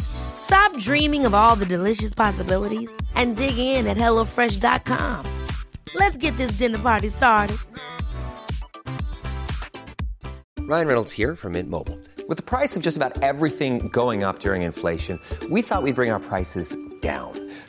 Stop dreaming of all the delicious possibilities and dig in at HelloFresh.com. Let's get this dinner party started. Ryan Reynolds here from Mint Mobile. With the price of just about everything going up during inflation, we thought we'd bring our prices down.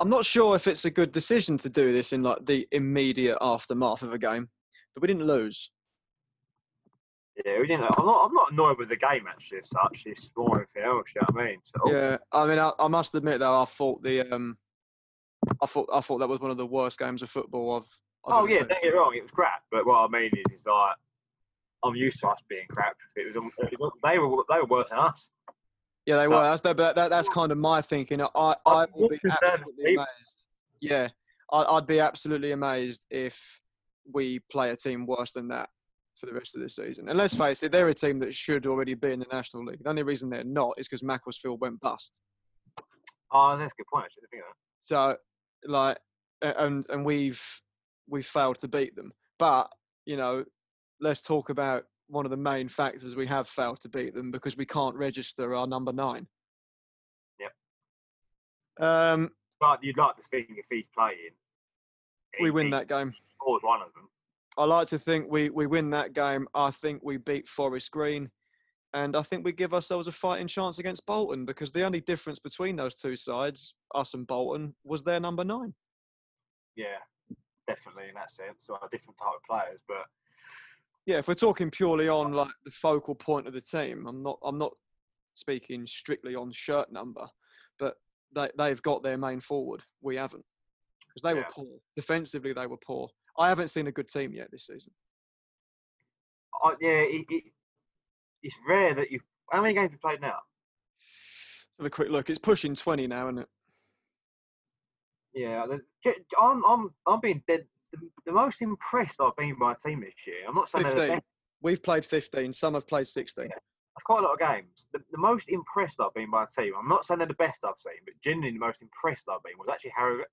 I'm not sure if it's a good decision to do this in like the immediate aftermath of a game, but we didn't lose. Yeah, we didn't. I'm not. I'm not annoyed with the game actually as such. It's more anything else. You know what I mean? So, Yeah, I mean, I, I must admit though, I thought the um, I thought I thought that was one of the worst games of football I've. I've Oh yeah, seen. don't get me wrong. It was crap. But what I mean is, is like I'm used to us being crap. It was. It was they were. They were worse than us. Yeah, they were. That's that, but that, that's kind of my thinking. I I will be absolutely amazed. Yeah, I, I'd be absolutely amazed if we play a team worse than that for the rest of the season. And let's face it, they're a team that should already be in the National League. The only reason they're not is because Macclesfield went bust. Oh, that's a good point. Actually, think of that. So like and and we've we've failed to beat them. But, you know, let's talk about one of the main factors we have failed to beat them because we can't register our number nine. Yep. Um But you'd like to think if he's playing, we he- win he that game. Scores one of them. I like to think we, we win that game. I think we beat Forest Green. And I think we give ourselves a fighting chance against Bolton because the only difference between those two sides, us and Bolton, was their number nine. Yeah, definitely in that sense. So a different type of players, but yeah, if we're talking purely on like the focal point of the team, I'm not I'm not speaking strictly on shirt number, but they they've got their main forward. We haven't because they were poor defensively. They were poor. I haven't seen a good team yet this season. I, yeah, it, it, it's rare that you've. How many games have you played now? Let's have a quick look. It's pushing 20 now, isn't it? Yeah, I'm I'm I'm being dead. The, the most impressed I've been by a team this year. I'm not saying they're the 15. best. We've played 15. Some have played 16. That's quite a lot of games. The, the most impressed I've been by a team. I'm not saying they're the best I've seen, but genuinely the most impressed I've been was actually Harrogate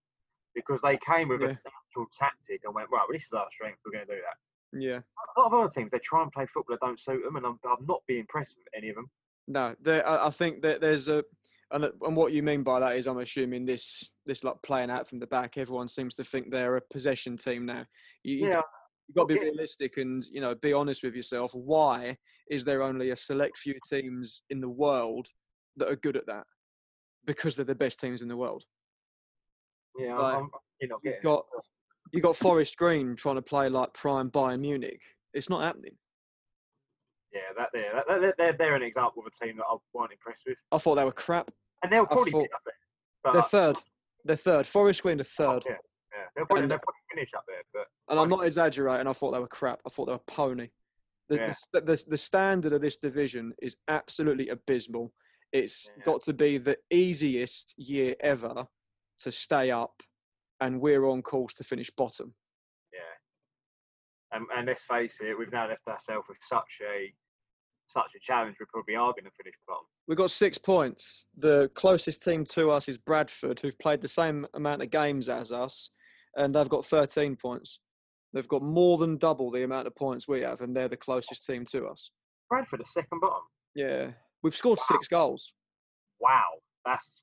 because they came with Yeah. an actual tactic and went right. Well, this is our strength. We're going to do that. Yeah. A lot of other teams they try and play football that don't suit them, and I'm I'm not being impressed with any of them. No, I I think that there's a, and, uh, and what you mean by that is I'm assuming this this like playing out from the back. Everyone seems to think they're a possession team now. You, Yeah, you've got to be realistic and you know be honest with yourself. Why is there only a select few teams in the world that are good at that? Because they're the best teams in the world. yeah. Right. I'm, you know, You've got you got Forest Green trying to play like prime Bayern Munich. It's not happening. Yeah, that there. That, that, they're they're an example of a team that I weren't impressed with, I thought they were crap. and they'll probably thought- be up there. They're third. They're third. Forest Green are third. Yeah, yeah. They'll probably, And- they'll probably finish up there, but and I'm not exaggerating. I thought they were crap. I thought they were pony. The, Yeah. the, the, the standard of this division is absolutely abysmal. It's Yeah. got to be the easiest year ever to stay up, and we're on course to finish bottom. yeah. And, and let's face it, we've now left ourselves with such a such a challenge. We probably are going to finish bottom. We've got six points. The closest team to us is Bradford, who've played the same amount of games as us, and they've got 13 points. They've got more than double the amount of points we have, and they're the closest team to us. Bradford are second bottom. Yeah, we've scored six goals. Wow, that's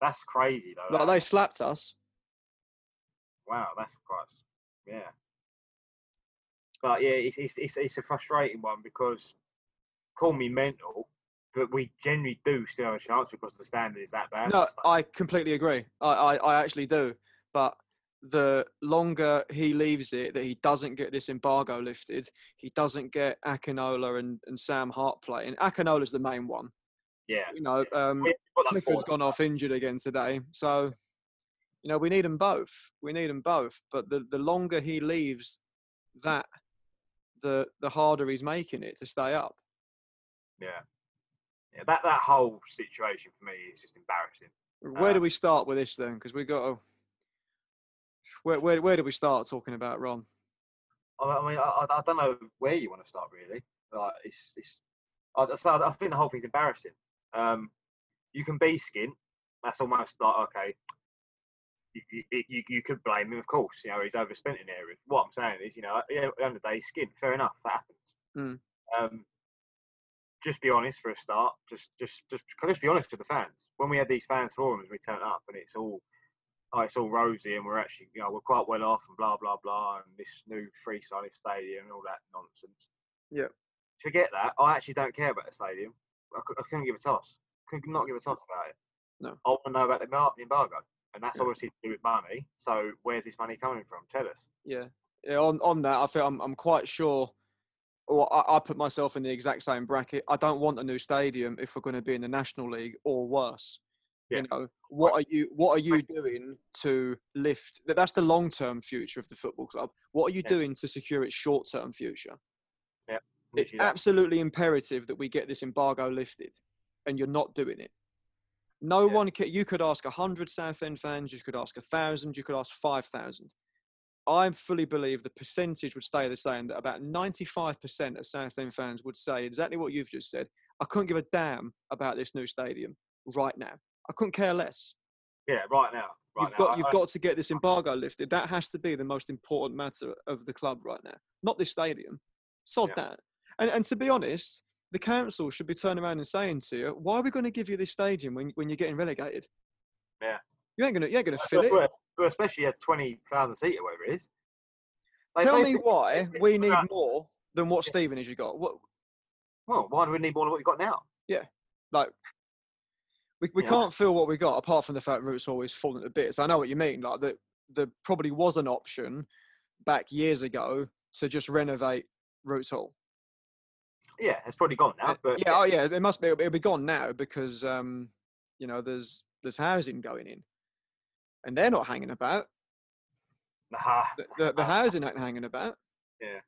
that's crazy though. Like that. they slapped us. Wow, that's quite yeah. But yeah, it's it's it's, it's a frustrating one because call me mental, but we generally do still have a chance because the standard is that bad. No, I completely agree. I, I, I actually do. But the longer he leaves it, that he doesn't get this embargo lifted, he doesn't get Akinola and, and Sam Hart playing. Akinola's the main one. yeah. You know, um, got that Clifford's gone off injured again today. So, you know, we need them both. We need them both. But the, the longer he leaves that, the the harder he's making it to stay up. Yeah. Yeah, that, that whole situation for me is just embarrassing. Where do Um, we start with this then? Because we got to. Where, where, where do we start talking about Ron? I I mean, I, I don't know where you want to start really. Like, it's, it's, I, I think the whole thing's embarrassing. Um, you can be skint. That's almost like okay. You, you, you, could blame him, of course. You know, he's overspent in areas. What I'm saying is, you know, at the end of the day, he's skint. Fair enough, that happens. Mm. Um, just be honest for a start. Just, just, just, just be honest to the fans. When we had these fans forums, we turn up and it's all oh, it's all rosy and we're actually, you know, we're quite well off and blah, blah, blah, and this new free-sided stadium and all that nonsense. Yeah. Forget that. I actually don't care about the stadium. I, I couldn't give a toss. Could not give a toss about it. No. I want to know about the embar- the embargo. And that's Yeah. obviously to do with money. So where's this money coming from? Tell us. Yeah. yeah on, on that, I feel I'm, I'm quite sure, or I, I put myself in the exact same bracket. I don't want a new stadium if we're going to be in the National League or worse. Yeah. You know, what are you what are you doing to lift? that- That's the long term future of the football club. What are you Yeah. doing to secure its short term future? Yeah. It's absolutely imperative that we get this embargo lifted, and you're not doing it. No Yeah. one can. You could ask a hundred Southend fans. You could ask a thousand. You could ask five thousand. I fully believe the percentage would stay the same. That about ninety-five percent of Southend fans would say exactly what you've just said. I couldn't give a damn about this new stadium right now. I couldn't care less. Yeah, right now. Right you've now. got you've I- got to get this embargo lifted. That has to be the most important matter of the club right now. Not this stadium. Sod Yeah. that. And and to be honest, the council should be turning around and saying to you, "Why are we going to give you this stadium when when you're getting relegated? Yeah. You ain't gonna you ain't gonna fill it. but especially a 20,000 seat or whatever it is. They Tell me why we need more than what Stevenage has got. What Well, why do we need more than what we've got now? Yeah, like we, we Yeah. can't feel what we got apart from the fact Roots always falling to bits. I know what you mean. Like that there probably was an option back years ago to just renovate Roots Hall. Yeah, it's probably gone now. Uh, But yeah, oh yeah, it must be. It'll be gone now because um, you know there's there's housing going in, and they're not hanging about. Nah, The, the, the housing ain't hanging about. Yeah.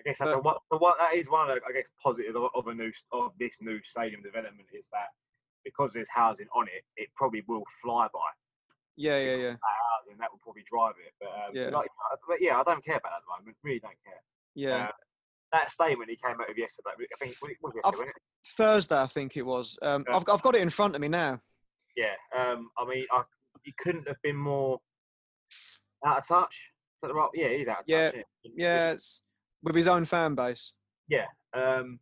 I guess that's But- a, what, that is one of the, I guess positives of, of a new of this new stadium development is that because there's housing on it, it probably will fly by. Yeah, yeah, yeah, That housing that will probably drive it. But, um, Yeah. like, but yeah, I don't care about that at the moment. Really don't care. yeah. Uh, that statement he came out with yesterday, I think it was yesterday, wasn't it? Thursday, I think it was. Um, Yeah. I've I've got it in front of me now. Yeah. Um, I mean, I, he couldn't have been more out of touch. Is that the right? Yeah, he's out of Yeah, touch. Yeah, it's with his own fan base. Yeah. Um,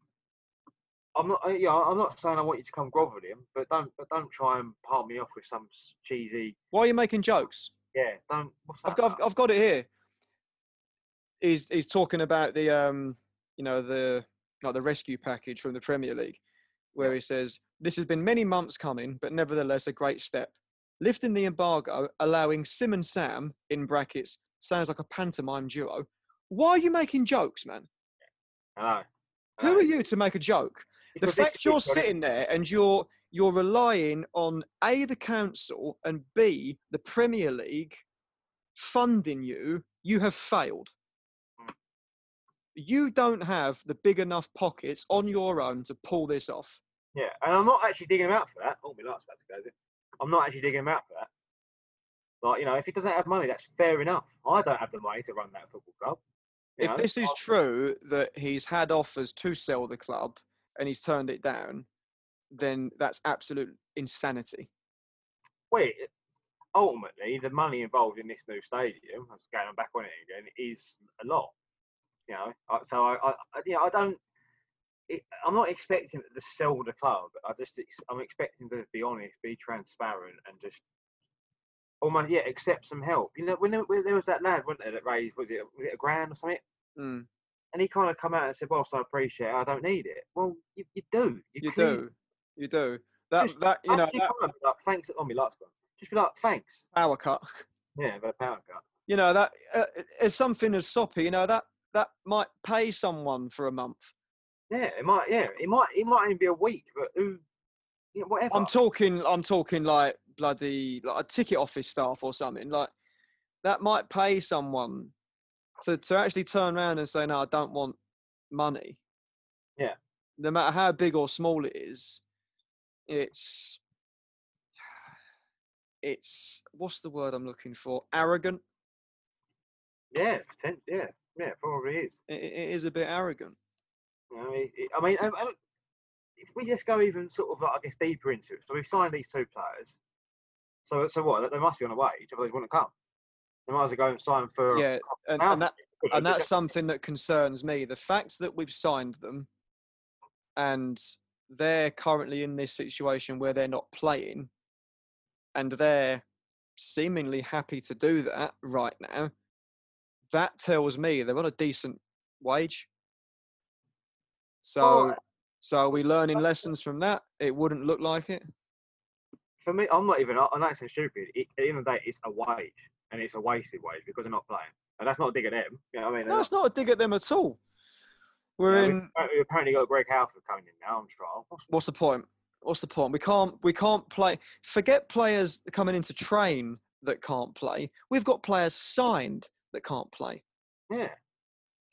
I'm not. uh, Yeah, I'm not saying I want you to come grovel with him, but don't. But don't try and palm me off with some cheesy. Why are you making jokes? Yeah. Don't. I've got I've. I've got it here. He's he's talking about the um you know the like the rescue package from the Premier League, where he says this has been many months coming, but nevertheless a great step. Lifting the embargo, allowing Sim and Sam in brackets sounds like a pantomime duo. Why are you making jokes, man? I know. I Who are you to make a joke? The Because fact you're sitting there and you're you're relying on a the council and b the Premier League funding you, you have failed. Mm. You don't have the big enough pockets on your own to pull this off. Yeah, and I'm not actually digging him out for that. Oh, my light's about to go. I'm not actually digging him out for that. Like you know, if he doesn't have money, that's fair enough. I don't have the money to run that football club. you If know. this is I- true that he's had offers to sell the club and he's turned it down, then that's absolute insanity. wait, ultimately, the money involved in this new stadium, I'm just going back on it again, is a lot. You know, so I, I- you know, I don't. It, I'm not expecting to sell the club. I just I'm expecting to be honest, be transparent, and just almost yeah accept some help. You know, when there, when there was that lad, wasn't there, that raised was it was it a grand or something? Mm. And he kind of come out and said, "Whilst I appreciate, it, I don't need it." Well, you, you do. You clearly- do. You do. That Just that you know that like, thanks. Oh, my light's gone. Just be like, thanks. power cut. Yeah, the power cut. You know that uh, it's something as soppy. You know that that might pay someone for a month. Yeah, it might. Yeah, it might. It might even be a week, but who? Yeah, whatever. I'm talking. I'm talking like bloody like a ticket office staff or something. Like that might pay someone to to actually turn around and say, "No, I don't want money." Yeah. No matter how big or small it is, it's it's what's the word I'm looking for? Arrogant. yeah, yeah, yeah, probably is. It, it is a bit arrogant. You know, it, it- I mean, um, um, if we just go even sort of, like, I guess, deeper into it, so we've signed these two players. So, so what? They must be on a wage, otherwise they wouldn't come. They might as well go and sign for. Yeah, and, and that and that's something that concerns me. The fact that we've signed them, and they're currently in this situation where they're not playing, and they're seemingly happy to do that right now. That tells me they're on a decent wage. So, Well, so are we learning lessons from that? It wouldn't look like it. for me, I'm not even. I'm not saying stupid. It, at the end of the day, it's a wage, and it's a wasted wage because they're not playing. And that's not a dig at them. You know what I mean? They're No, it's not a dig at them at all. We're not- you in. we've apparently- got Greg Halford coming in now on trial. What's- what's the point? What's the point? We can't we can't play. Forget players coming in to train that can't play. We've got players signed that can't play. Yeah,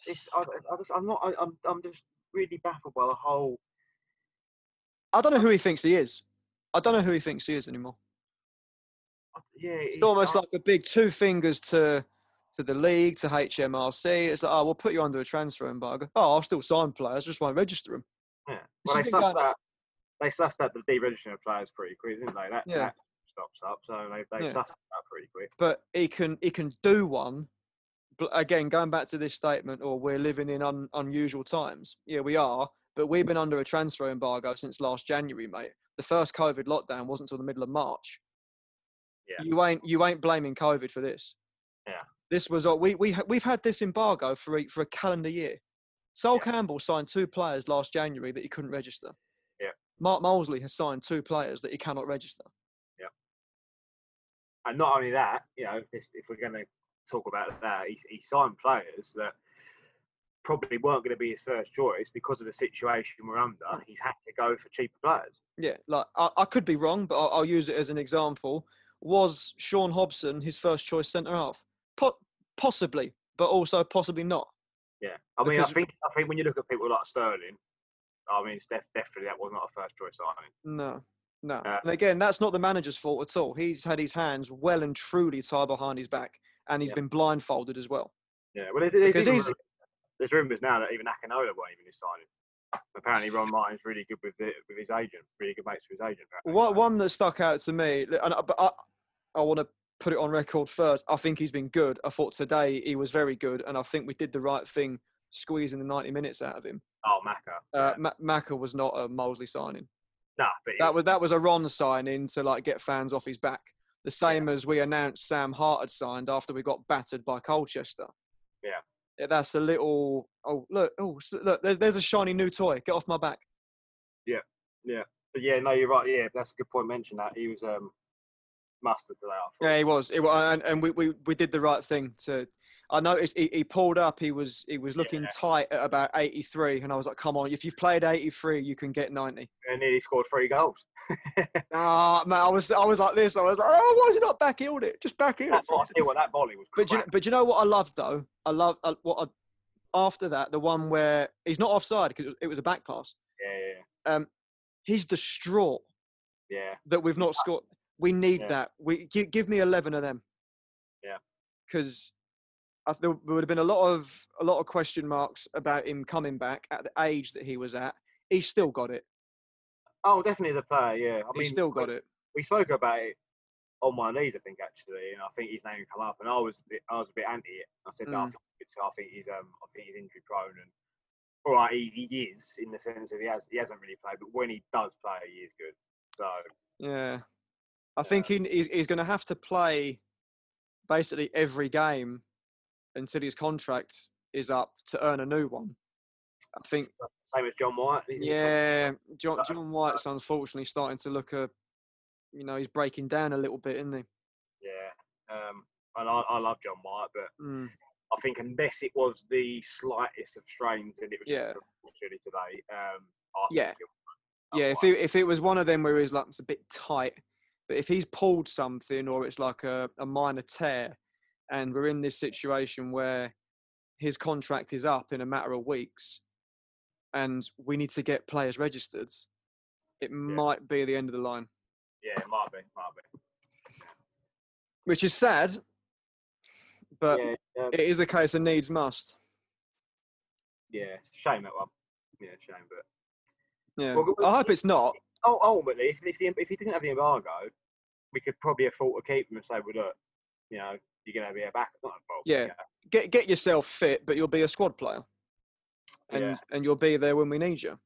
it's, I, I just, I'm not. I, I'm, I'm just really baffled by the whole. I don't know who he thinks he is. I don't know who he thinks he is anymore. Yeah, It's almost like a big two fingers to to the league, to HMRC. It's like, oh, we'll put you under a transfer embargo. Oh, I'll still sign players, just won't register them. Yeah. Well, they sussed out. They sussed out the deregistering of players pretty quick, didn't they? That, Yeah. that stops up, so they they Yeah. sussed out pretty quick. But he can he can do one. Again, going back to this statement, or we're living in un, unusual times. Yeah, we are. But we've been under a transfer embargo since last January, mate. The first COVID lockdown wasn't until the middle of March. Yeah. You ain't you ain't blaming COVID for this. Yeah. This was we we we've had this embargo for a, for a calendar year. Sol Yeah. Campbell signed two players last January that he couldn't register. Yeah. Mark Molesley has signed two players that he cannot register. Yeah. And not only that, you know, if, if we're going to talk about that, he, he signed players that probably weren't going to be his first choice because of the situation we're under. He's had to go for cheaper players. Yeah, like I, I could be wrong, but I'll, I'll use it as an example. Was Shaun Hobson his first choice centre half? Po- possibly, but also possibly not. Yeah, I mean, Because- I think I think when you look at people like Sterling, I mean, it's def- definitely that was not a first choice signing. No, no. Uh, and again, that's not the manager's fault at all. He's had his hands well and truly tied behind his back, and he's Yeah. been blindfolded as well. Yeah, well, there's, there's, Because he's- there's rumours now that even Akinola won't even be signing. Apparently, Ron Martin's really good with the, with his agent, really good mates with his agent. apparently, One, that stuck out to me, and I, but I, I want to put it on record first. I think he's been good. I thought today he was very good, and I think we did the right thing squeezing the 90 minutes out of him. Oh, Maka. Uh, yeah. Ma- Maka was not a Molesley signing. nah, but That was that was a Ron signing to like get fans off his back. The same as we announced Sam Hart had signed after we got battered by Colchester. Yeah. Yeah, that's a little. Oh look! Oh look! There's, there's a shiny new toy. Get off my back. Yeah, yeah. But yeah, no, you're right. Yeah, that's a good point. Mention that he was um today. I thought. Yeah, he was. It, wa- and and we, we, we did the right thing to. I noticed he, he pulled up. He was he was looking Yeah. tight at about 83, and I was like, "Come on! If you've played 83, you can get 90." and he scored three goals. Ah, man! I was I was like this. I was like, "Oh, why is he not back heeled it? Just back it." I what, that volley was. But you, know, but you know what I love though? I love uh, what I, after that the one where he's not offside because it was a back pass. yeah, yeah, Um, he's distraught yeah. that we've not scored. We need Yeah. that. We give, give me eleven of them. Yeah. Because there would have been a lot of a lot of question marks about him coming back at the age that he was at. He still got it. Oh, definitely the player. Yeah, I mean, still got we- it. We spoke about it on my knees, I think, actually, and I think his name come up, and I was a bit- I was a bit anti it. I said, no, I Mm. think I think he's um, I think he's injury prone, and all right, he, he is in the sense that he has he hasn't really played, but when he does play, he is good. So Yeah. I think he, he's, he's going to have to play basically every game until his contract is up to earn a new one. I think, same as John White. yeah, John, John White's unfortunately starting to look a, you know, he's breaking down a little bit, isn't he? Yeah. Um, and I, I love John White, but Mm. I think unless it was the slightest of strains and it was Yeah. just unfortunately today, um, I think Yeah. Yeah, if it, if it was one of them where he's like it's a bit tight, but if he's pulled something or it's like a, a minor tear, and we're in this situation where his contract is up in a matter of weeks, and we need to get players registered, it might be the end of the line, yeah, it might be, might be. which is sad, but yeah, um, it is a case of needs must. yeah, shame that one. Yeah, shame, but Yeah, Well, I hope it's not. oh, ultimately, if if, the, if he didn't have the embargo, we could probably afford to keep him and say, well, look, you know, you're going to be a back. Not involved. Yeah. Get get yourself fit, but you'll be a squad player, and Yeah. and you'll be there when we need you.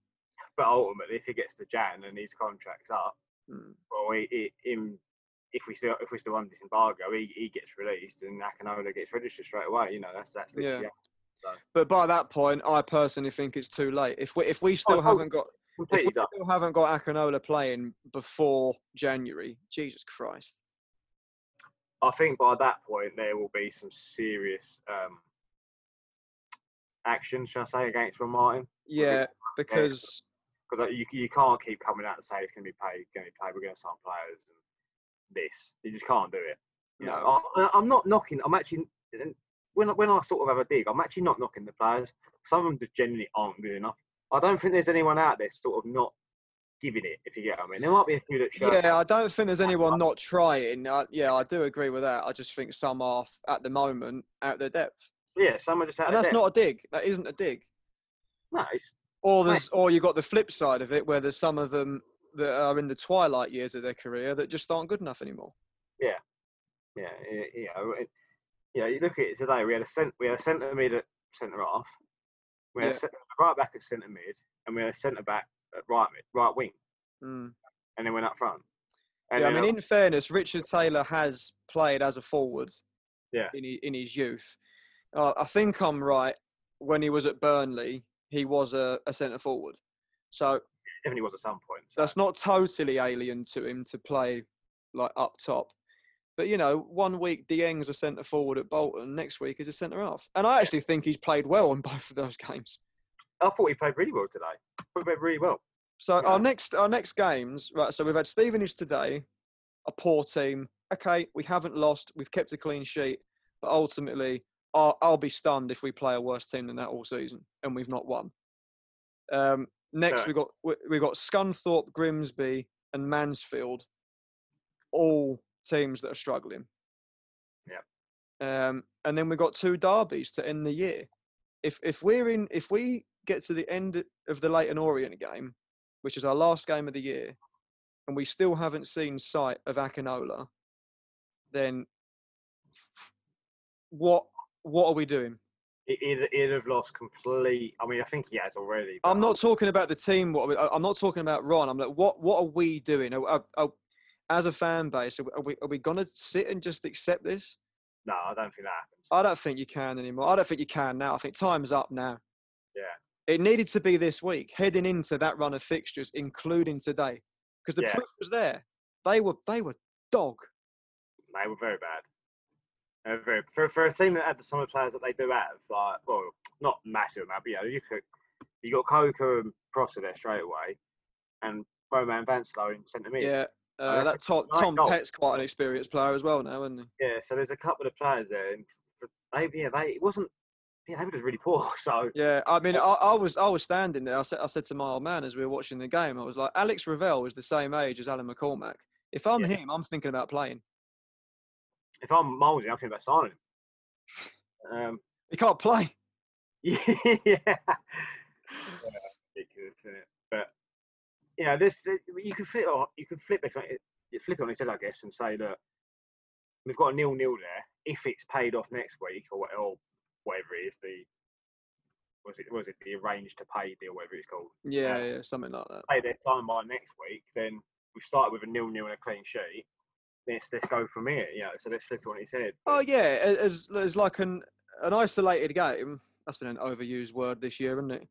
But ultimately, if he gets to Jan and his contract's up, Mm. well, he, he, him, if we still if we still under this embargo, he, he gets released and Akinola gets registered straight away. You know, that's that's literally Yeah. So But by that point, I personally think it's too late. If we if we still oh, haven't got if we done. still haven't got Akinola playing before January, Jesus Christ. I think by that point there will be some serious um, action, shall I say, against Ron Martin. Yeah, because because you you can't keep coming out and say it's going to be paid, going to be paid. We're going to sign players and this. You just can't do it. You know, No. I, I'm not knocking. I'm actually when when I sort of have a dig, I'm actually not knocking the players. Some of them just genuinely aren't good enough. I don't think there's anyone out there sort of not giving it. If you get what I mean, there might be a few that show. yeah, I don't think there's anyone not trying. Uh, yeah, I do agree with that. I just think some are f- at the moment out their depth, yeah. Some are just out and of that's depth. not a dig. That isn't a dig. No, it's, Or there's or you got the flip side of it, where there's some of them that are in the twilight years of their career that just aren't good enough anymore. yeah, yeah, you know, it, you you look at it today. We had a cent, we had a centre mid at centre half, we had Yeah. a centre, right back at centre mid, and we had a centre back at right mid, right wing, Mm. and then went up front. And Yeah, I mean, in fairness, Richard Taylor has played as a forward. Yeah. In his, in his youth, uh, I think I'm right. When he was at Burnley, he was a, a centre forward. So definitely was at some point. so- that's not totally alien to him to play like up top. But you know, one week Dieng's a centre forward at Bolton, next week is a centre half, and I actually think he's played well in both of those games. I thought he played really well today. I thought he played really well. So Yeah. our next our next games, right? So we've had Stevenage today, a poor team. Okay, we haven't lost. We've kept a clean sheet, but ultimately, I'll, I'll be stunned if we play a worse team than that all season, and we've not won. Um, next, Yeah. we got we, we got Scunthorpe, Grimsby, and Mansfield, all teams that are struggling. Yeah. Um, and then we've got two derbies to end the year. If if we're in, if we get to the end of the Leyton Orient game, which is our last game of the year, and we still haven't seen sight of Akinola, then what what are we doing? He- He'd, he'd have lost complete. I mean, I think he has already. I'm not talking about the team. What we, I'm not talking about Ron. I'm like, what what are we doing? Are, are, are- as a fan base, are we- are we are we gonna sit and just accept this? No, I don't think that happens. I don't think you can anymore. I don't think you can now. I think time's up now. It needed to be this week, heading into that run of fixtures, including today, because the Yeah. proof was there. They were they were dog. They were very bad. Were very for for a team that had some of the players that they do have, like well, not massive amount, but you know, you could you got Coker and Prosser there straight away, and Roman Vanslow in centre mid. Yeah. Uh, that Tom, Tom goal. Pett's quite an experienced player as well now, isn't he? Yeah, so there's a couple of players there, and for- they yeah they it wasn't yeah were just really poor. So Yeah, I mean, I, I was I was standing there. I said I said to my old man as we were watching the game, I was like, Alex Revell is the same age as Alan McCormack. If I'm Yeah. him, I'm thinking about playing. if I'm Molesy, I'm thinking about signing him. Um, He can't play. yeah. yeah. But you know, this th- you can flip on you can flip it you flip it on its head, I guess, and say that we've got a nil nil there. If it's paid off next week or, what- or whatever it is, the was it was it the arranged to pay deal, whatever it's called. Yeah, Yeah. yeah, something like that. Play their time by next week, then we started with a nil nil and a clean sheet. Let's let's go from here. You know, so let's flip on its head. Oh yeah, as like an an isolated game. That's been an overused word this year, isn't it?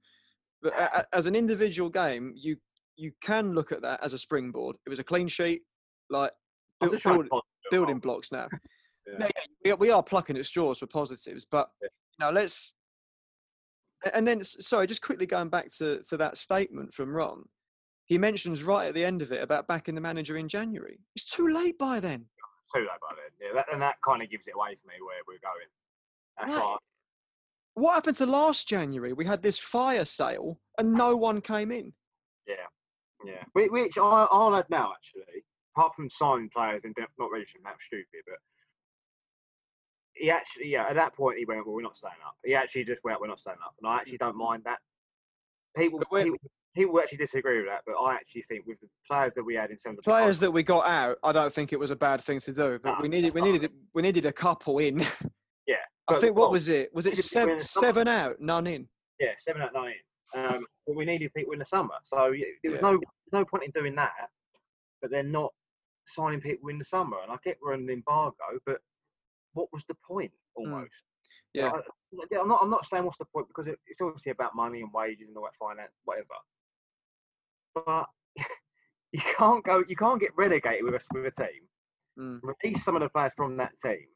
But a- as an individual game, you you can look at that as a springboard. It was a clean sheet, like build, just trying to build, building blocks now. Yeah. No, yeah, we are, we are plucking at straws for positives, but Yeah. You know, let's. And then, sorry, just quickly going back to, to that statement from Ron, he mentions right at the end of it about backing the manager in January. It's too late by then. too late by then. Yeah, that, and that kind of gives it away for me where we're going. That's Right. right. What happened to last January? We had this fire sale and no one came in. Yeah, yeah. Which, which I, I'll add now, actually. Apart from signing players and not registering, that's stupid. But he actually, yeah, at that point he went, "Well, we're not staying up." He actually just went, "We're not staying up," and I actually don't mind that. People, people, people actually disagree with that, but I actually think with the players that we had in terms of Players that we got out, I don't think it was a bad thing to do. But No, we needed we not. needed we needed a couple in. yeah, I think what well, was it? Was it seven in seven out, none in? Yeah, seven out nine. Um, but we needed people in the summer, so yeah, there was Yeah. no no point in doing that. But they're not signing people in the summer, and I get we're on an embargo, but what was the point? Almost. Hmm. Yeah. I, I'm, not. I'm not saying what's the point because it, it's obviously about money and wages and all that finance, whatever. But you can't go. You can't get relegated with a with a team. Mm. Release some of the players from that team.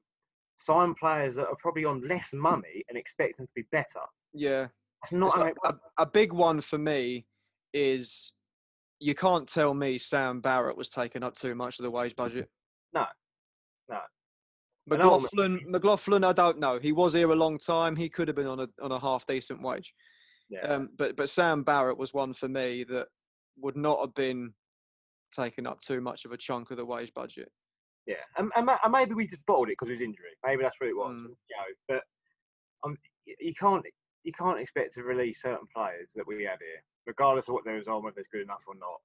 Sign players that are probably on less money and expect them to be better. Yeah. That's not like a, a big one for me is you can't tell me Sam Barrett was taking up too much of the wage budget. No, no. McLaughlin, McLaughlin, I don't know. He was here a long time. He could have been on a on a half decent wage. Yeah. Um, but but Sam Barrett was one for me that would not have been taking up too much of a chunk of the wage budget. Yeah, and, and, and maybe we just bottled it because of his injury. Maybe that's what it was. Mm. You know, but um, you can't you can't expect to release certain players that we have here, regardless of what was on, whether it's good enough or not.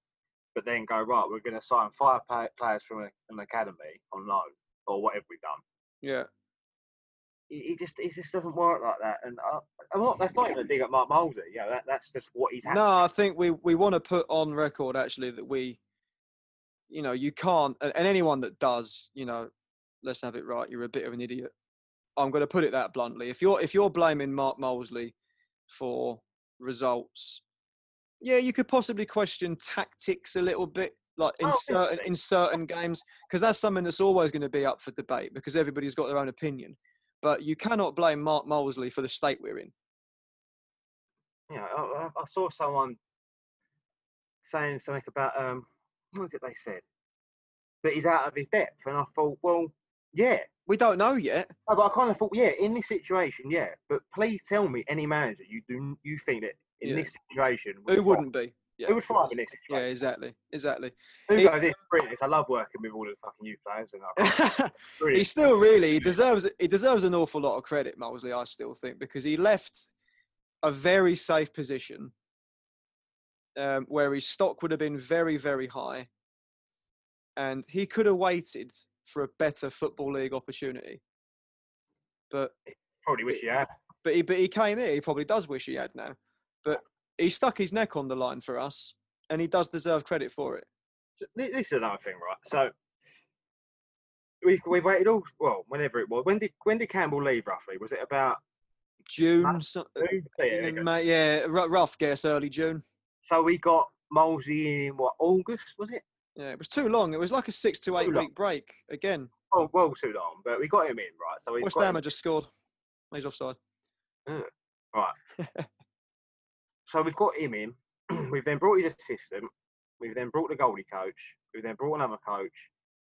But then go right, we're going to sign five players from an academy on loan or whatever we've done. Yeah. He, just he just doesn't work like that. And uh, I'm not, that's not even a dig at Mark Molesley. Yeah, that, that's just what he's had. No, I think we we want to put on record actually that we, you know, you can't, and anyone that does, you know, let's have it right, you're a bit of an idiot. I'm going to put it that bluntly. If you're if you're blaming Mark Molesley for results, yeah, you could possibly question tactics a little bit, like in Oh, certain in certain games, because that's something that's always going to be up for debate because everybody's got their own opinion. But you cannot blame Mark Molesley for the state we're in. you know, I, I I saw someone saying something about um, what was it they said that he's out of his depth, and I thought, well, yeah, We don't know yet. No, but I kind of thought, yeah, in this situation, yeah, but please tell me any manager you do you think that in Yeah. this situation Who wouldn't be? Yeah, who would of course. thrive in this Yeah, exactly, exactly. He- goes, this is brilliant. I love working with all the fucking youth players, and he still really he deserves he deserves an awful lot of credit, Molesley. I still think because he left a very safe position um, where his stock would have been very very high, and he could have waited for a better football league opportunity. But probably wish you had. but he but he came here. He probably does wish he had now, but he stuck his neck on the line for us, and he does deserve credit for it. So this is another thing, right? So we we waited all well, whenever it was. When did when did Campbell leave roughly? Was it about June, so, June? Uh, yeah, there yeah, yeah, rough guess, early June. So we got Molesey in what August was it? Yeah, it was too long. It was like a six to eight Too long. week break. Again, Oh, well, too long, but we got him in right. So West Ham just scored. He's offside. Mm. Right. so we've got him in. we've then brought his assistant. We've then brought the goalie coach. We've then brought another coach.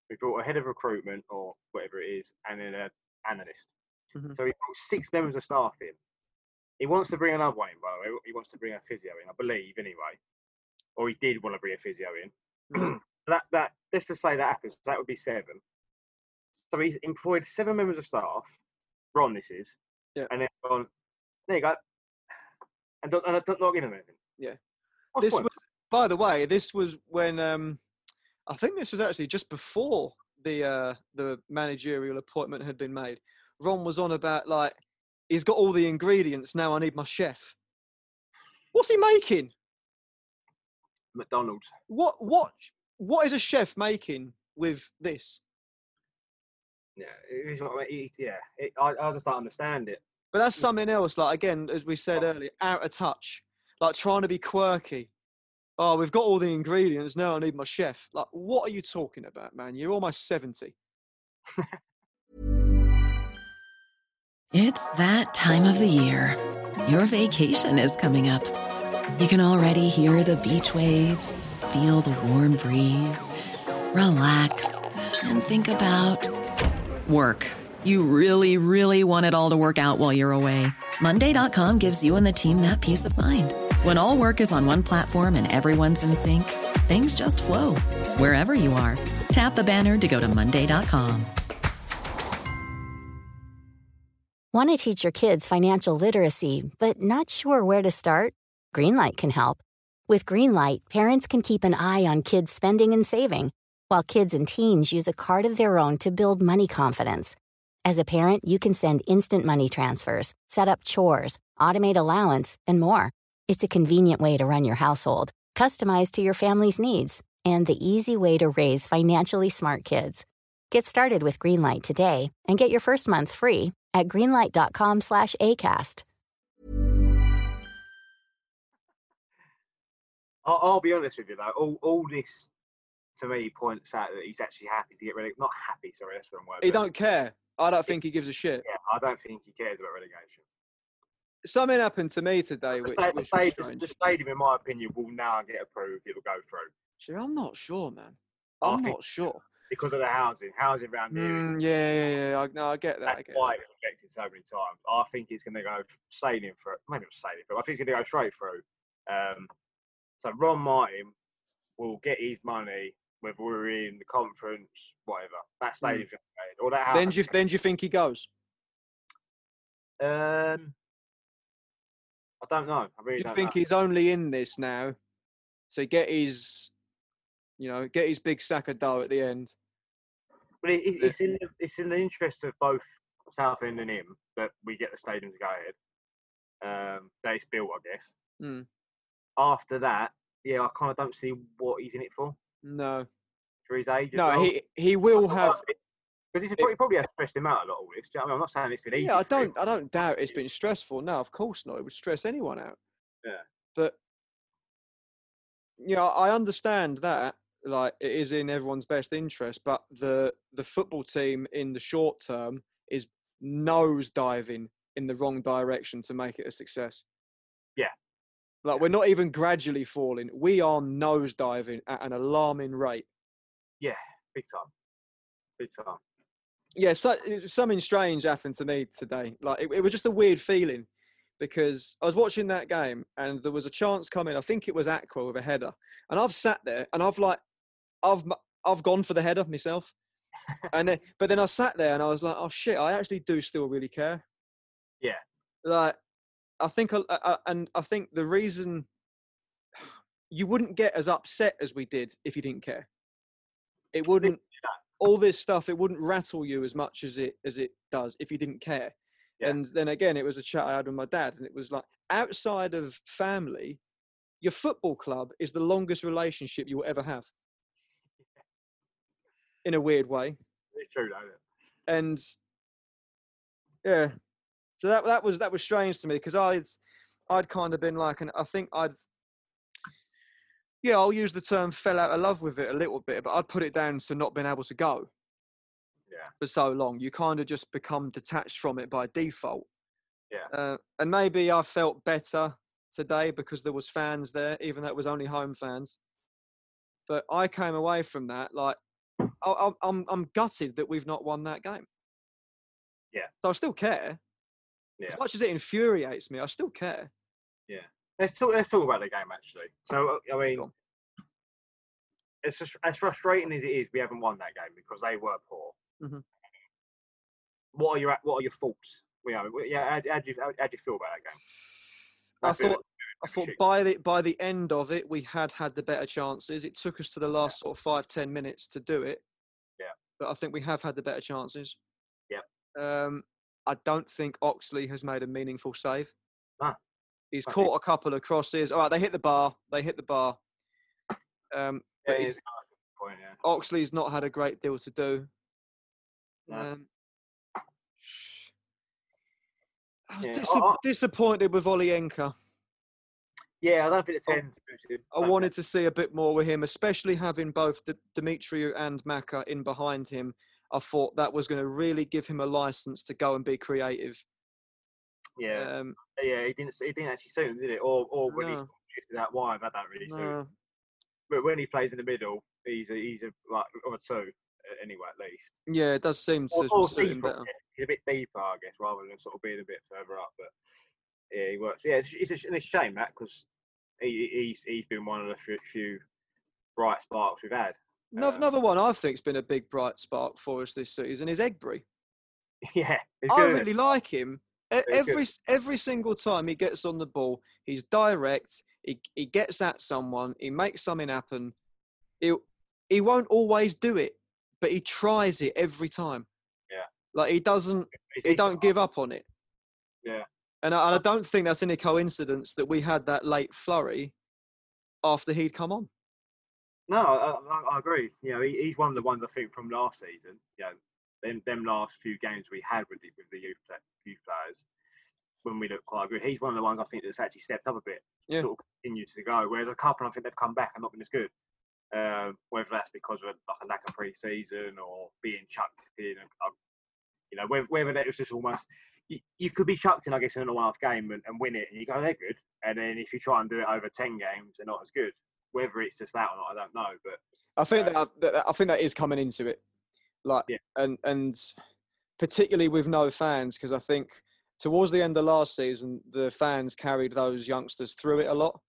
We brought a head of recruitment or whatever it is, and then an analyst. Mhm. So we brought six members of staff in. He wants to bring another one in, by the way. He wants to bring a physio in, I believe, anyway. Or he did want to bring a physio in. that that let's just say that happens. That would be seven. So he's employed seven members of staff. Ron, this is. Yeah. And then gone. There you go. And don't, and don't not give him anything. Yeah. What's this point? was, by the way, this was when um, I think this was actually just before the uh, the managerial appointment had been made. Ron was on about like he's got all the ingredients now. I need my chef. What's he making? McDonald's. What what what is a chef making with this? Yeah, it is what I mean, it- yeah. It, I, I just don't understand it. But that's something else. Like again, as we said earlier, out of touch. Like trying to be quirky. Oh, we've got all the ingredients. Now I need my chef. Like, what are you talking about, man? You're almost seventy. It's that time of the year. Your vacation is coming up. You can already hear the beach waves, feel the warm breeze, relax, and think about work. You really, really want it all to work out while you're away. Monday.com gives you and the team that peace of mind. When all work is on one platform and everyone's in sync, things just flow wherever you are. Tap the banner to go to Monday.com. Want to teach your kids financial literacy, but not sure where to start? Greenlight can help. With Greenlight, parents can keep an eye on kids' spending and saving, while kids and teens use a card of their own to build money confidence. As a parent, you can send instant money transfers, set up chores, automate allowance, and more. It's a convenient way to run your household, customized to your family's needs, and the easy way to raise financially smart kids. Get started with Greenlight today and get your first month free at greenlight.com slash ACAST. I'll, I'll be honest with you though. All, all this to me points out that he's actually happy to get rid of. Not happy, sorry, that's the wrong word. He don't care. I don't think he gives a shit. Yeah, I don't think he cares about relegation. Something happened to me today, The, which, sta- the, which was stadium, the stadium, in my opinion, will now get approved. It'll go through See, I'm not sure, man. I I'm think- not sure. because of the housing. Housing around here. Mm, yeah, yeah, yeah. I, no, I get that. I That's get why that. it's rejected so many times. I think it's going to go sailing through. Maybe not sailing through. I think it's going to go straight through. Um, so Ron Martin will get his money whether we're in the conference, whatever. That stadium's going to or that house. Hmm. Then do you then do you think he goes? Um, I don't know. I really Do you think know. he's only in this now to get his, you know, get his big sack of dough at the end? But it, it, it's in the, it's in the interest of both Southend and him that we get the stadium to go ahead. Um, that it's built, I guess. Mm. After that, yeah, I kind of don't see what he's in it for No, for his age. no, well. he he will have. because he probably, has stressed him out a lot. All this. Do you I mean? I'm not saying it's been easy. Yeah, I don't I don't doubt it's been stressful. No, of course not. It would stress anyone out. Yeah. But yeah, I understand that. Like it is in everyone's best interest, but the the football team in the short term is nose diving in the wrong direction to make it a success. Like we're not even gradually falling. We are nose diving at an alarming rate. Yeah, big time, big time. yeah, so, something strange happened to me today. Like it, it was just a weird feeling because I was watching that game and there was a chance coming. I think it was Acquah with a header, and I've sat there and I've like, I've I've gone for the header myself, and then but then I sat there and I was like, oh shit, I actually do still really care. Yeah. Like, I think, I, I, and I think the reason you wouldn't get as upset as we did if you didn't care. It wouldn't all this stuff it wouldn't rattle you as much as it as it does if you didn't care Yeah. and then again it was a chat i had with my dad and it was like outside of family your football club is the longest relationship you will ever have in a weird way It's true, though. and yeah so that that was that was strange to me because i'd i'd kind of been like and i think i'd yeah i'll use the term fell out of love with it a little bit but i'd put it down to not being able to go Yeah. for so long you kind of just become detached from it by default Yeah. uh, and maybe i felt better today because there was fans there even though it was only home fans but i came away from that like I, I'm I'm gutted that we've not won that game. Yeah. So I still care. Yeah. As much as it infuriates me, I still care. Yeah. Let's talk. Let's talk about the game actually. So I mean, it's just as frustrating as it is. We haven't won that game because they were poor. Mhm. What are your What are your thoughts? Know, yeah. How, how do you how, how do you feel about that game? I feel thought I thought by the by the end of it, we had had the better chances. It took us to the last sort of five ten minutes to do it. Yeah. But I think we have had the better chances. Yeah. Um, I don't think Oxley has made a meaningful save. No. He's Okay. caught a couple of crosses. All right, they hit the bar. They hit the bar. Um, Yeah, he's- is kind of a good point, yeah. Oxley's not had a great deal to do. No. Um, I was Yeah, dis- I- disappointed with Olienka. Yeah, I don't think Oh, 10. I wanted to see a bit more with him, especially having both D- Demetriou and Maka in behind him. I thought that was going to really give him a license to go and be creative. Yeah, Um, yeah, he didn't. He didn't actually suit him, did it? Or, or when No. he out wide, that don't really suit. him. But when he plays in the middle, he's a, he's a like or a two uh, anyway, at least. yeah, it does seem to Or, or suit deeper, I better. He's a bit deeper, I guess, rather than sort of being a bit further up. But yeah, he works. Yeah, it's, it's, a, it's a shame that because he, he's he's been one of the few bright sparks we've had. Another, Um, another one I think's been a big bright spark for us this season is Egbri. yeah, I good, really like him. Every every single time he gets on the ball, he's direct. He he gets at someone. He makes something happen. He he won't always do it, but he tries it every time. Yeah. like he doesn't. He don't give up on it. Yeah. And I, and I don't think that's any coincidence that we had that late flurry after he'd come on. No, I, I, agree. You know, he, he's one of the ones I think from last season. You know, them them last few games we had with the with the youth youth players when we looked quite good. He's one of the ones I think that's actually stepped up a bit, Yeah. sort of continued to go. Whereas a couple, I think they've come back and not been as good. Um, whether that's because of like a lack of pre-season or being chucked in, uh, you know, whether, whether that was just almost you, you could be chucked in, I guess, in a one-off game and, and win it, and you go, they're good. And then if you try and do it over ten games, they're not as good. Whether it's just that or not, I don't know. But I think Uh, that, that I think that is coming into it, like Yeah. and and particularly with no fans because I think towards the end of last season the fans carried those youngsters through it a lot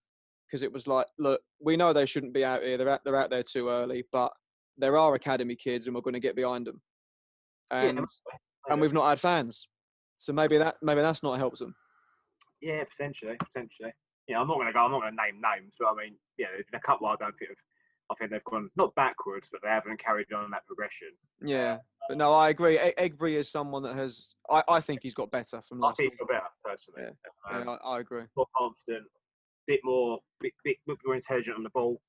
because it was like, look, we know they shouldn't be out here. They're out, they're out there too early, but there are academy kids and we're going to get behind them. yeah, And and we've not had fans, so maybe that maybe that's not helped them. Yeah, potentially, potentially. Yeah, I'm not going to go. I'm not going to name names, but I mean, yeah, there's been a couple I don't think. I think they've gone not backwards, but they haven't carried on that progression. Yeah, but no, I agree. E- Egbri is someone that has. I, I think he's got better from last. I think he's got better personally. Um, Yeah, I, I agree. more confident, bit more, bit, bit, bit more intelligent on the ball.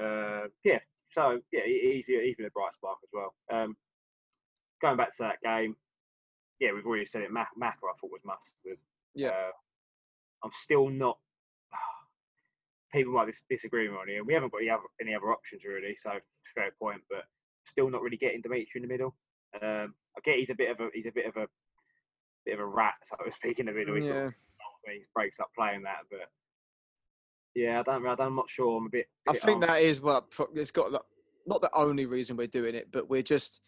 Uh, yeah, so yeah, he- he's, he's been a bright spark as well. Um, going back to that game, yeah, we've already said it. Mac, Macca, I thought was mustard. Yeah. Uh, I'm still not. People might dis- disagree with me on here. We haven't got any other, any other options really, so fair point. But still not really getting Demetriou in the middle. Um, I get he's a bit of a he's a bit of a bit of a rat, so to speak, in the middle. He sort of he breaks up playing that, but yeah, I don't. I'm not sure. I'm a bit. I bit think um, that is what it's got. Not the only reason we're doing it, but we're just.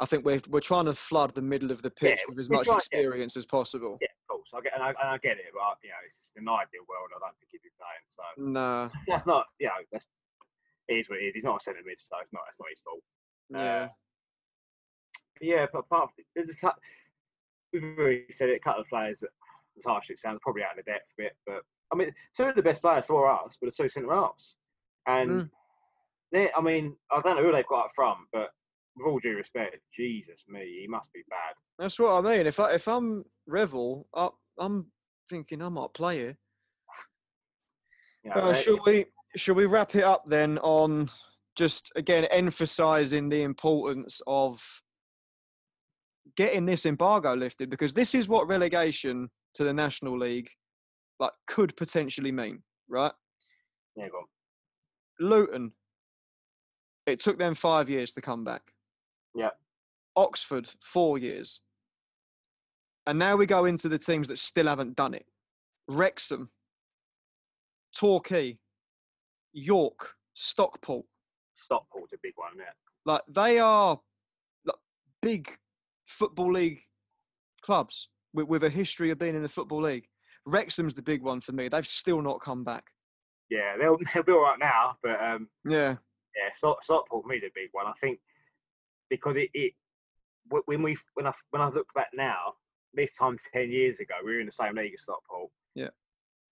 I think we're we're trying to flood the middle of the Yeah, pitch with as much yeah. experience as possible. Yeah, of course. I get and I, and I get it, but you know, it's just an ideal world. I don't think he'd be playing. So Nah, that's not. You know, that's it is what it is. He's not a centre mid, so it's not. It's not his fault. yeah, Yeah, but apart from there's a cut. We've already said it. A couple of players that, as harsh it sounds, probably out of the depth a bit. But I mean, two of the best players for us, but the two centre halves, and Mm. they. I mean, I don't know who they've got up front, but with all due respect, Jesus me, he must be bad. that's what I mean. If I if I'm Revell, I, I'm thinking I might play here. Know, Uh, should we should we wrap it up then on just again emphasising the importance of getting this embargo lifted because this is what relegation to the National League like could potentially mean, right? yeah, go on. Luton, it took them five years to come back. Yeah. Oxford, four years. And now we go into the teams that still haven't done it. Wrexham, Torquay, York, Stockport. Stockport's a big one, yeah. Like they are like, big football league clubs with, with a history of being in the football league. Wrexham's the big one for me. They've still not come back. Yeah, they'll they'll be all right now, but um, Yeah. yeah, Stock, Stockport for me a big one. I think because it, it when we when I when I look back now, this time ten years ago, we were in the same league as Stockport. Yeah.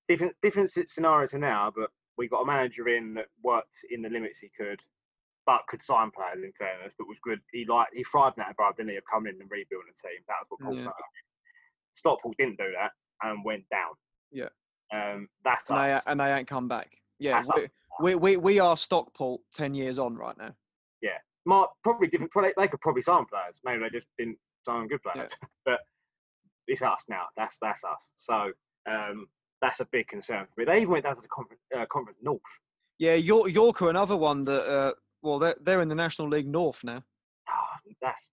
Different different sce- scenario to now, but we got a manager in that worked in the limits he could, but could sign players in fairness, but was good. He like he thrived in that abroad, didn't he? Of coming in and rebuilding the team. That was what Paul Yeah. Stockport didn't do that and went down. Yeah. Um, that's and they, and they ain't come back. Yeah, we, we, we, we are Stockport 10 years on right now. Yeah, Mark, probably different. Probably, they could probably sign players. Maybe they just didn't sign good players. but it's us now. That's that's us. So um, that's a big concern for me. They even went down to the conference, uh, conference North. Yeah, York, York are another one that, uh, well, they're, they're in the National League North now. Ah, that's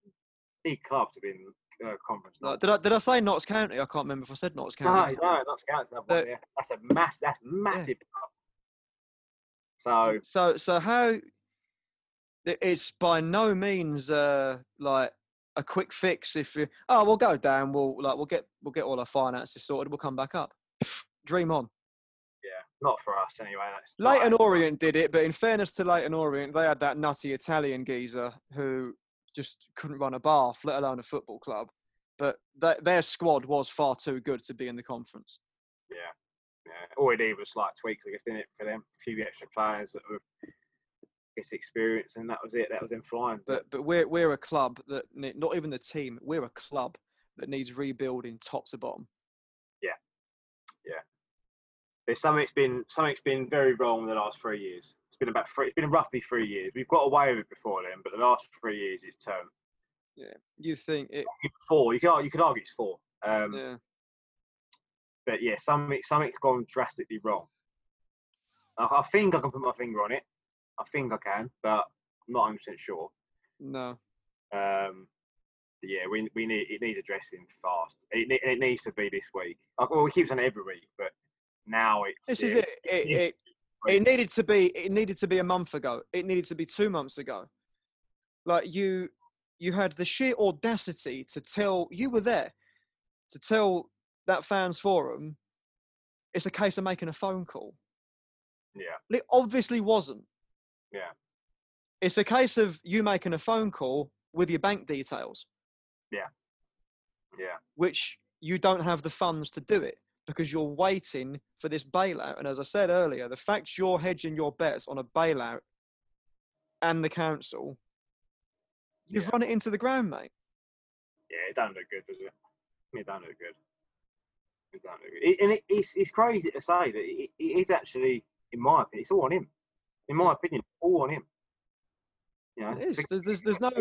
big club to be in uh, conference North. did, I, did I say Notts County? I can't remember if I said Notts County. No, no, not Scouts. That one, yeah. That's a mass. That's massive. club. So So so how it's by no means uh like a quick fix if you oh we'll go down we'll like we'll get we'll get all our finances sorted we'll come back up dream on yeah, not for us anyway. Leyton. Orient did it but in fairness to Leyton Orient they had that nutty Italian geezer who just couldn't run a bath let alone a football club but th- their squad was far too good to be in the conference Yeah, yeah. All he did was like tweaks, I guess, didn't it, for them? A few extra players that were, I guess, experienced, and that was it. That was them flying. but but we're we're a club that not even the team we're a club that needs rebuilding top to bottom Yeah, yeah. there's something's been something's been very wrong in the last three years. It's been about three. It's been roughly three years. We've got away with it before then, but the last three years it's turned. Yeah, you think it? Four. You could you could argue it's four. Um, Yeah, But yeah, something something's gone drastically wrong. I, I think I can put my finger on it. I think I can, but I'm not 100 percent sure. no. Um, yeah, we we need it needs addressing fast. It it needs to be this week. Well, we keep saying it every week, but now it's This is it. It, needs it. it needed to be. It needed to be a month ago. It needed to be two months ago. Like you, you had the sheer audacity to tell. You were there, to tell that fans forum. It's a case of making a phone call. Yeah, It obviously wasn't. Yeah, It's a case of you making a phone call with your bank details, yeah, yeah. which you don't have the funds to do it because you're waiting for this bailout. And as I said earlier, the fact you're hedging your bets on a bailout and the council, you've run it into the ground, mate. Yeah, it don't look good, does it? It don't look good. It don't look good. It, and it, it's, it's crazy to say that it, it is actually, in my opinion, it's all on him. In my opinion, all on him. You know, It is. There's, there's, there's no.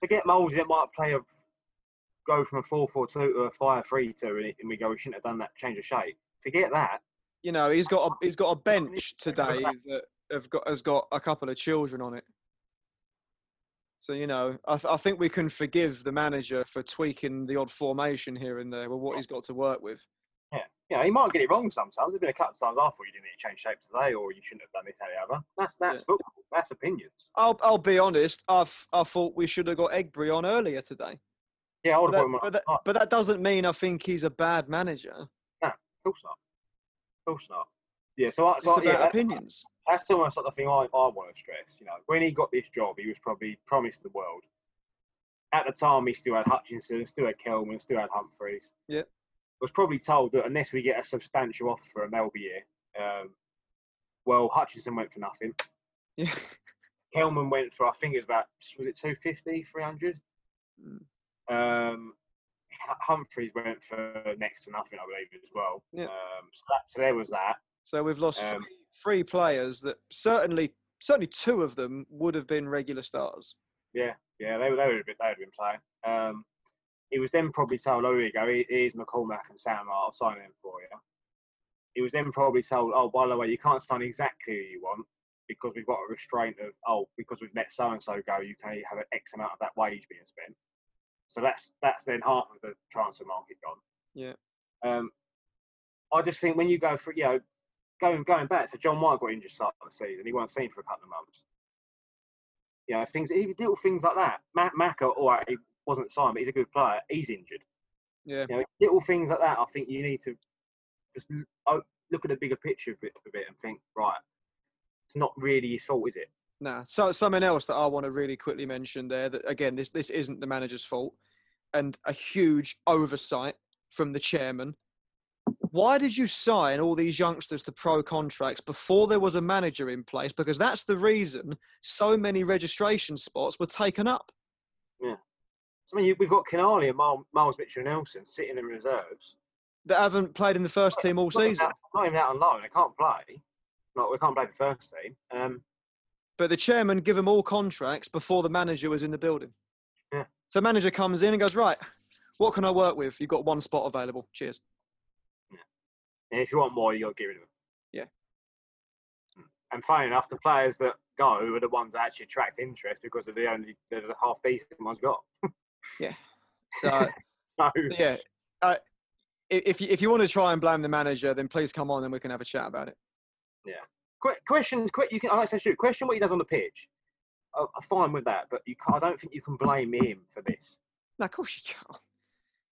forget Molesley that might play a go from a four four two to a five three two, and, it- and we go, we shouldn't have done that change of shape. Forget that. You know, he's got a he's got a bench today that have got has got a couple of children on it. So you know, I, th- I think we can forgive the manager for tweaking the odd formation here and there with what oh. he's got to work with. Yeah, yeah, he might get it wrong sometimes. There's been a couple of times I thought you didn't need to change shape today, or you shouldn't have done this, that, other. That's that's Yeah. football. That's opinions. I'll I'll be honest. I've I thought we should have got Egbri on earlier today. Yeah, I would But have that, put him on. but, that, but that doesn't mean I think he's a bad manager. of course not. Of course not. Yeah, so, I, It's so about yeah, opinions. that's almost like the thing I, I want to stress. You know, when he got this job, he was probably promised the world. At the time, he still had Hutchinson, still had Kelman, still had Humphrys. Yep. Was probably told that unless we get a substantial offer for a here. Um, well, Hutchinson went for nothing. Yeah. Kelman went for I think it was about was it 250, 300? Mm. Um, Humphrys went for next to nothing, I believe, as well. Yeah. Um, so, that, so there was that. So we've lost Um, three, three players that certainly certainly two of them would have been regular stars. Yeah, yeah, they, would- they would have been, they would have been playing. Um, he was then probably told, oh, here you go, here's McCormack and Sam, I'll sign him for you. He was then probably told, oh, by the way, you can't sign exactly who you want because we've got a restraint of, oh, because we've let so and so go, you can have an X amount of that wage being spent. So that's that's then half of the transfer market gone. Yeah. Um, I just think when you go for, you know, going going back, so John White got injured start of the season, he wasn't seen for a couple of months. You know, things, even little things like that. Matt Macca, all right, he wasn't signed, but he's a good player. He's injured. Yeah. You know, little things like that. I think you need to just look at the bigger picture of it, of it and think, right, it's not really his fault, is it? Nah. So something else that I want to really quickly mention there that again this this isn't the manager's fault and a huge oversight from the chairman. Why did you sign all these youngsters to pro contracts before there was a manager in place? Because that's the reason so many registration spots were taken up. So, I mean, you, we've got Canali and Miles, Miles Mitchell Nelson sitting in reserves. that haven't played in the first team all Not season. Not even out on loan. They can't play. Like we can't play the first team. Um, But the chairman give them all contracts before the manager was in the building. Yeah. So manager comes in and goes, right, what can I work with? You've got one spot available. Cheers. and if you want more, you got to get rid of them. Yeah. And funny enough, the players that go are the ones that actually attract interest because they're the only they're the half decent ones got. So So yeah, uh, if you, if you want to try and blame the manager, then please come on and we can have a chat about it. Yeah. Quick question, quick. You can. I like to say, shoot. Question what he does on the pitch. I'm fine with that, but you I don't think you can blame him for this. No, of course you can't.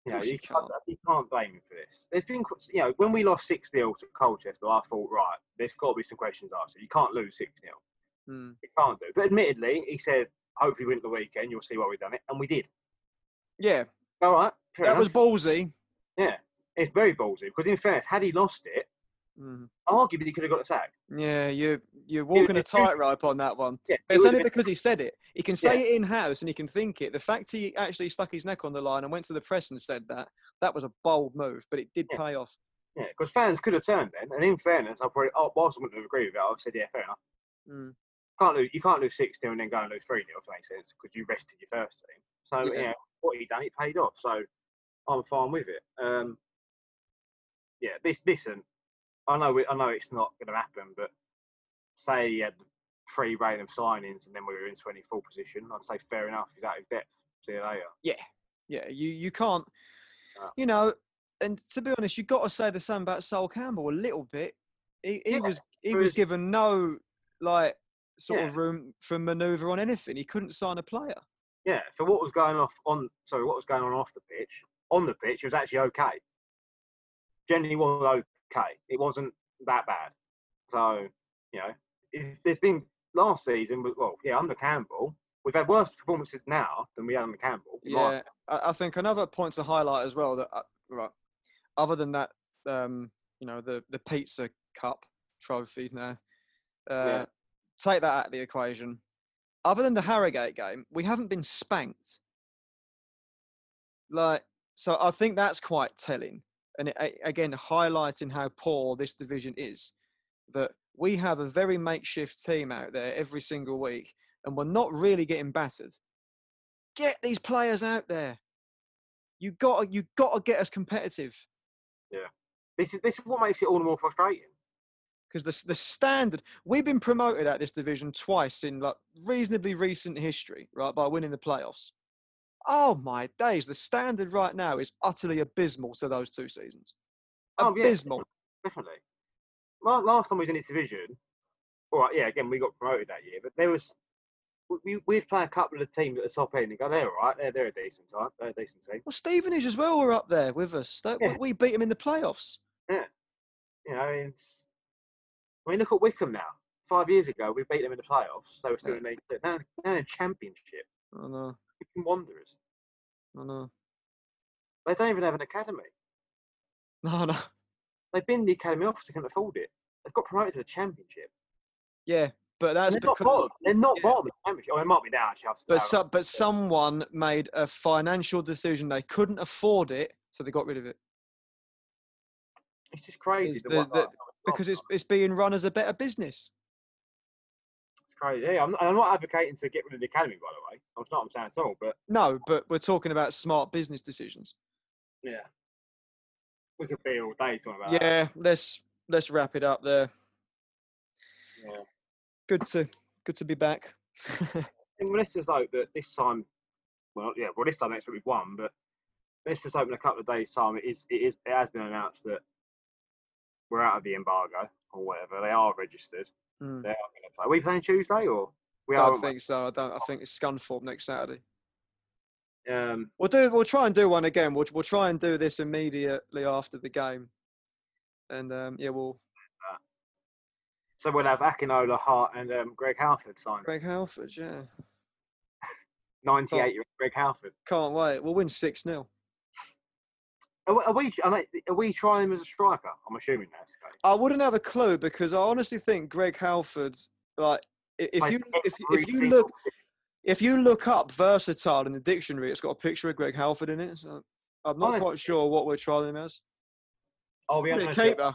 You know, you, can't. you can't blame him for this. There's been, you know, when we lost six 0 to Colchester, I thought, right, there's got to be some questions asked. You can't lose six 0 Hmm. You can't do. But admittedly, he said, hopefully, win the weekend. You'll see why we've done it, and we did. Yeah, All right, that was ballsy. yeah. It's very ballsy because, in fairness, had he lost it, Mm. arguably he could have got the sack. Yeah, you you're walking a tightrope on that one. Yeah, But it's only been- because he said it. He can say Yeah. it in house and he can think it. The fact he actually stuck his neck on the line and went to the press and said that that was a bold move, but it did Yeah. pay off. Yeah, because fans could have turned then, and in fairness, I probably, oh, whilst I wouldn't have agreed with it, I've said, yeah, fair enough. Mm. Can't lose, you can't lose six 0 and then go and lose three 0 if that makes sense, because you rested your first team. So Yeah. yeah, what he done, it paid off. So I'm fine with it. Um, yeah, this listen, I know it, I know it's not going to happen, but say he had three rain of signings and then we were in 24 position, I'd say fair enough. He's out of depth. See you later. Yeah, yeah. you you can't, No. you know. And to be honest, you've got to say the same about Sol Campbell a little bit. He, he Yeah, was he was given no like sort Yeah. of room for manoeuvre on anything. He couldn't sign a player. Yeah, for what was going off on, sorry, what was going on off the pitch, on the pitch, it was actually okay. Generally was okay. It wasn't that bad. So, you know, there's been last season, with- well, yeah, under Campbell, we've had worse performances now than we had under Campbell. Yeah, I, I think another point to highlight as well that uh, right, other than that, um, you know, the the pizza cup trophy now, uh, Yeah. take that out of the equation. Other than the Harrogate game, we haven't been spanked. Like, so I think that's quite telling, and it, again highlighting how poor this division is. That we have a very makeshift team out there every single week, and we're not really getting battered get these players out there. You got you got to get us competitive Yeah, This is this is what makes it all the more frustrating. Because the the standard we've been promoted at this division twice in like reasonably recent history, right? By winning the playoffs. Oh my days! The standard right now is utterly abysmal to those two seasons. Oh, yeah. Abysmal. Definitely. La- Last time we was in this division, all right, yeah, again, we got promoted that year, but there was, we, we'd play a couple of teams at the top end and go, they're all right, they're, they're a decent time, they're a decent team. Well, Stevenage as well were up there with us. They- Yeah. We beat them in the playoffs. Yeah. You know, it's, I mean, look at Wycombe now. Five years ago, we beat them in the playoffs. They were still Yeah. in the now, now in a championship. I know. Wycombe Wanderers. I know. They don't even have an academy. No, no. They've been the academy officer, can't afford it. They've got promoted to the championship. Yeah, but And that's they're not because. bottom. They're not yeah. bottom of the championship. Oh, it might be now, actually. But so, but someone made a financial decision. They couldn't afford it, so they got rid of it it's just crazy. The the- Oh, because it's it's being run as a better business. It's crazy. Yeah, I'm, not- I'm not advocating to get rid of the academy, by the way. That's not what I'm saying at all. But No, but we're talking about smart business decisions. yeah, we could be all day talking about that. Yeah, let's let's wrap it up there. Yeah. Good to good to be back. And let's just hope that this time, well, yeah, well, this time next week we've won, but let's just hope in a couple of days' time it is, it is, it has been announced that we're out of the embargo or whatever. They are registered. Mm. They are going to play. Are we playing Tuesday or we I don't think so. I don't. I think it's Scunthorpe next Saturday. Um, We'll do. We'll try and do one again. We'll we'll try and do this immediately after the game, and um, yeah, we'll so we'll have Akinola, Hart, and um, Greg Halford signed. Greg Halford. Yeah, 98 year old Greg Halford. can't wait. We'll win six 0 Are, we- are we? Are, we trying him as a striker? I'm assuming that's the case. I wouldn't have a clue because I honestly think Greg Halford, like, if you if, if you look if you look up versatile in the dictionary, it's got a picture of Greg Halford in it. So I'm not quite sure what we're trying him as. Be Yeah, honest. keeper.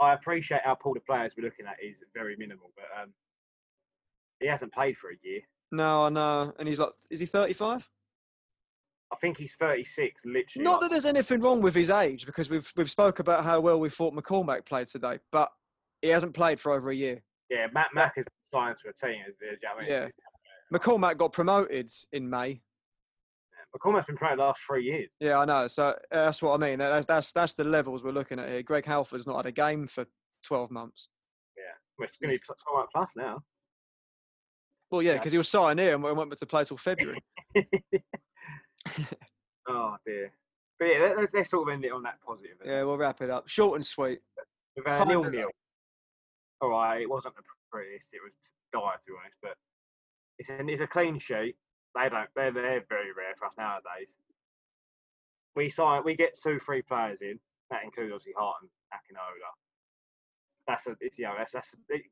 I appreciate our pool of players we're looking at is very minimal, but um, he hasn't played for a year. No, I know. And he's like, is he 35? I think he's 36, literally. Not that there's anything wrong with his age, because we've we've spoke about how well we thought McCormack played today, but he hasn't played for over a year. yeah, Matt Mack is signed for a team. is- is- I mean, Yeah. McCormack got promoted in May. McCormack's been playing the last three years. Yeah, I know. So uh, that's what I mean. That's that's, that's the levels we're looking at here. Greg Halford's not had a game for 12 months. Yeah, well, it's going to be pl- 12 plus now. Well, yeah, Yeah. because he was signed here and we went to play till February. Oh dear. But yeah, let- let's, let's sort of end it on that positive. yeah, we'll wrap it up. Short and sweet. With uh, nil nil. All right, it wasn't the prettiest. It was dire to be honest, but it's a, it's a clean sheet. They don't. They're, they're very rare for us nowadays. We sign. We get two, three players in. That includes obviously Hart and Akinola. That's a. It's you know that's that's. It,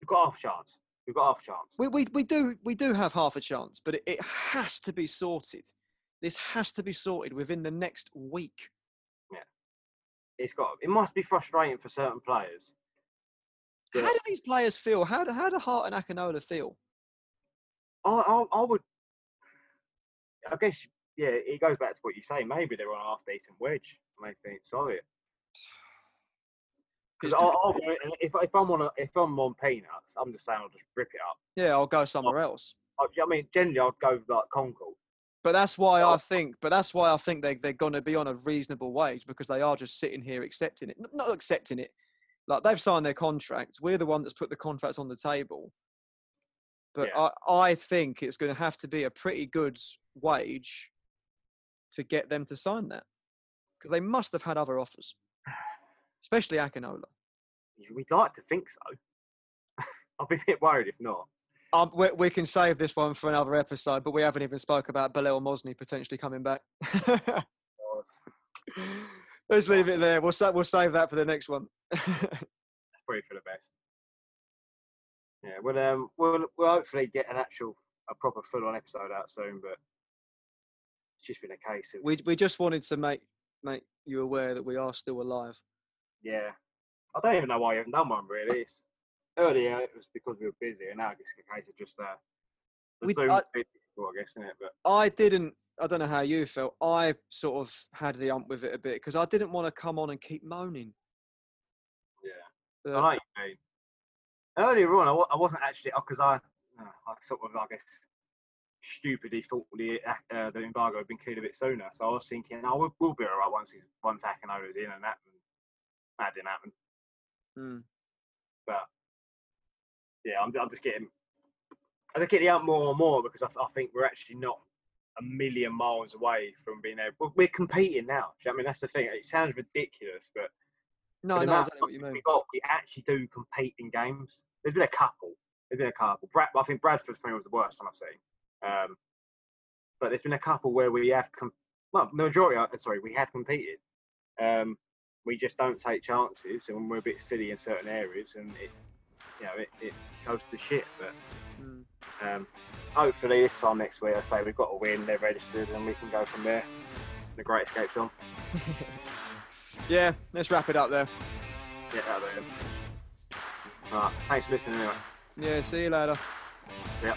we've got half a chance. We've got half a chance. We, we, we do we do have half a chance, but it, it has to be sorted. This has to be sorted within the next week. Yeah, it's got. It must be frustrating for certain players. How do these players feel? How do, how do Hart and Akinola feel? I, I, I would. I guess yeah, it goes back to what you say. Maybe they're on a half decent wedge. Maybe solid. Because if if I'm on a, if I'm on peanuts, I'm just saying I'll just rip it up. Yeah, I'll go somewhere else. I, I mean, generally I'd go like Concord. But that's why I think. But that's why I think they they're going to be on a reasonable wage because they are just sitting here accepting it. Not accepting it. Like they've signed their contracts. We're the one that's put the contracts on the table. But I, I think it's going to have to be a pretty good wage to get them to sign that because they must have had other offers, especially Akinola. We'd like to think so. I'll be a bit worried if not. Um, we, we can save this one for another episode, but we haven't even spoke about Bilel Mohsni potentially coming back. Let's leave it there. We'll sa- we'll save that for the next one. Probably for the best. Yeah, well, um, we'll we'll hopefully get an actual a proper full on episode out soon, but it's just been a case of we we just wanted to make make you aware that we are still alive. yeah. I don't even know why you haven't done one really. It's earlier it was because we were busy, and now it's a case of just uh, We- Zoom's I- difficult, I guess, isn't it? But I didn't. I don't know how you felt. I sort of had the ump with it a bit because I didn't want to come on and keep moaning. yeah, Uh, I like you. Earlier on, I, wasn't actually because I, uh, I sort of I guess stupidly thought the uh, the embargo had been cleared a bit sooner. So I was thinking, oh, we'll, we'll be all right once he's once Akinola's in, and that that didn't happen. Hmm. But yeah, I'm, I'm just getting I just get the out more and more because I, I think we're actually not a million miles away from being able. We're competing now. Do you know what I mean? That's the thing. It sounds ridiculous, but No, no, exactly what you mean. We got. We actually do compete in games. There's been a couple. There's been a couple. Brad, I think Bradford for me was the worst one I've seen. Um, but there's been a couple where we have, com- well, the majority. Are, sorry, we have competed. Um, we just don't take chances, and we're a bit silly in certain areas, and it, you know, it, it goes to shit. But Hmm. um, hopefully, this time next week, I say we've got to win. They're registered, and we can go from there. The great escape's on. Yeah, let's wrap it up there. Yeah, out of there. All right, thanks for listening. Anyway. Yeah, see you later. Yep.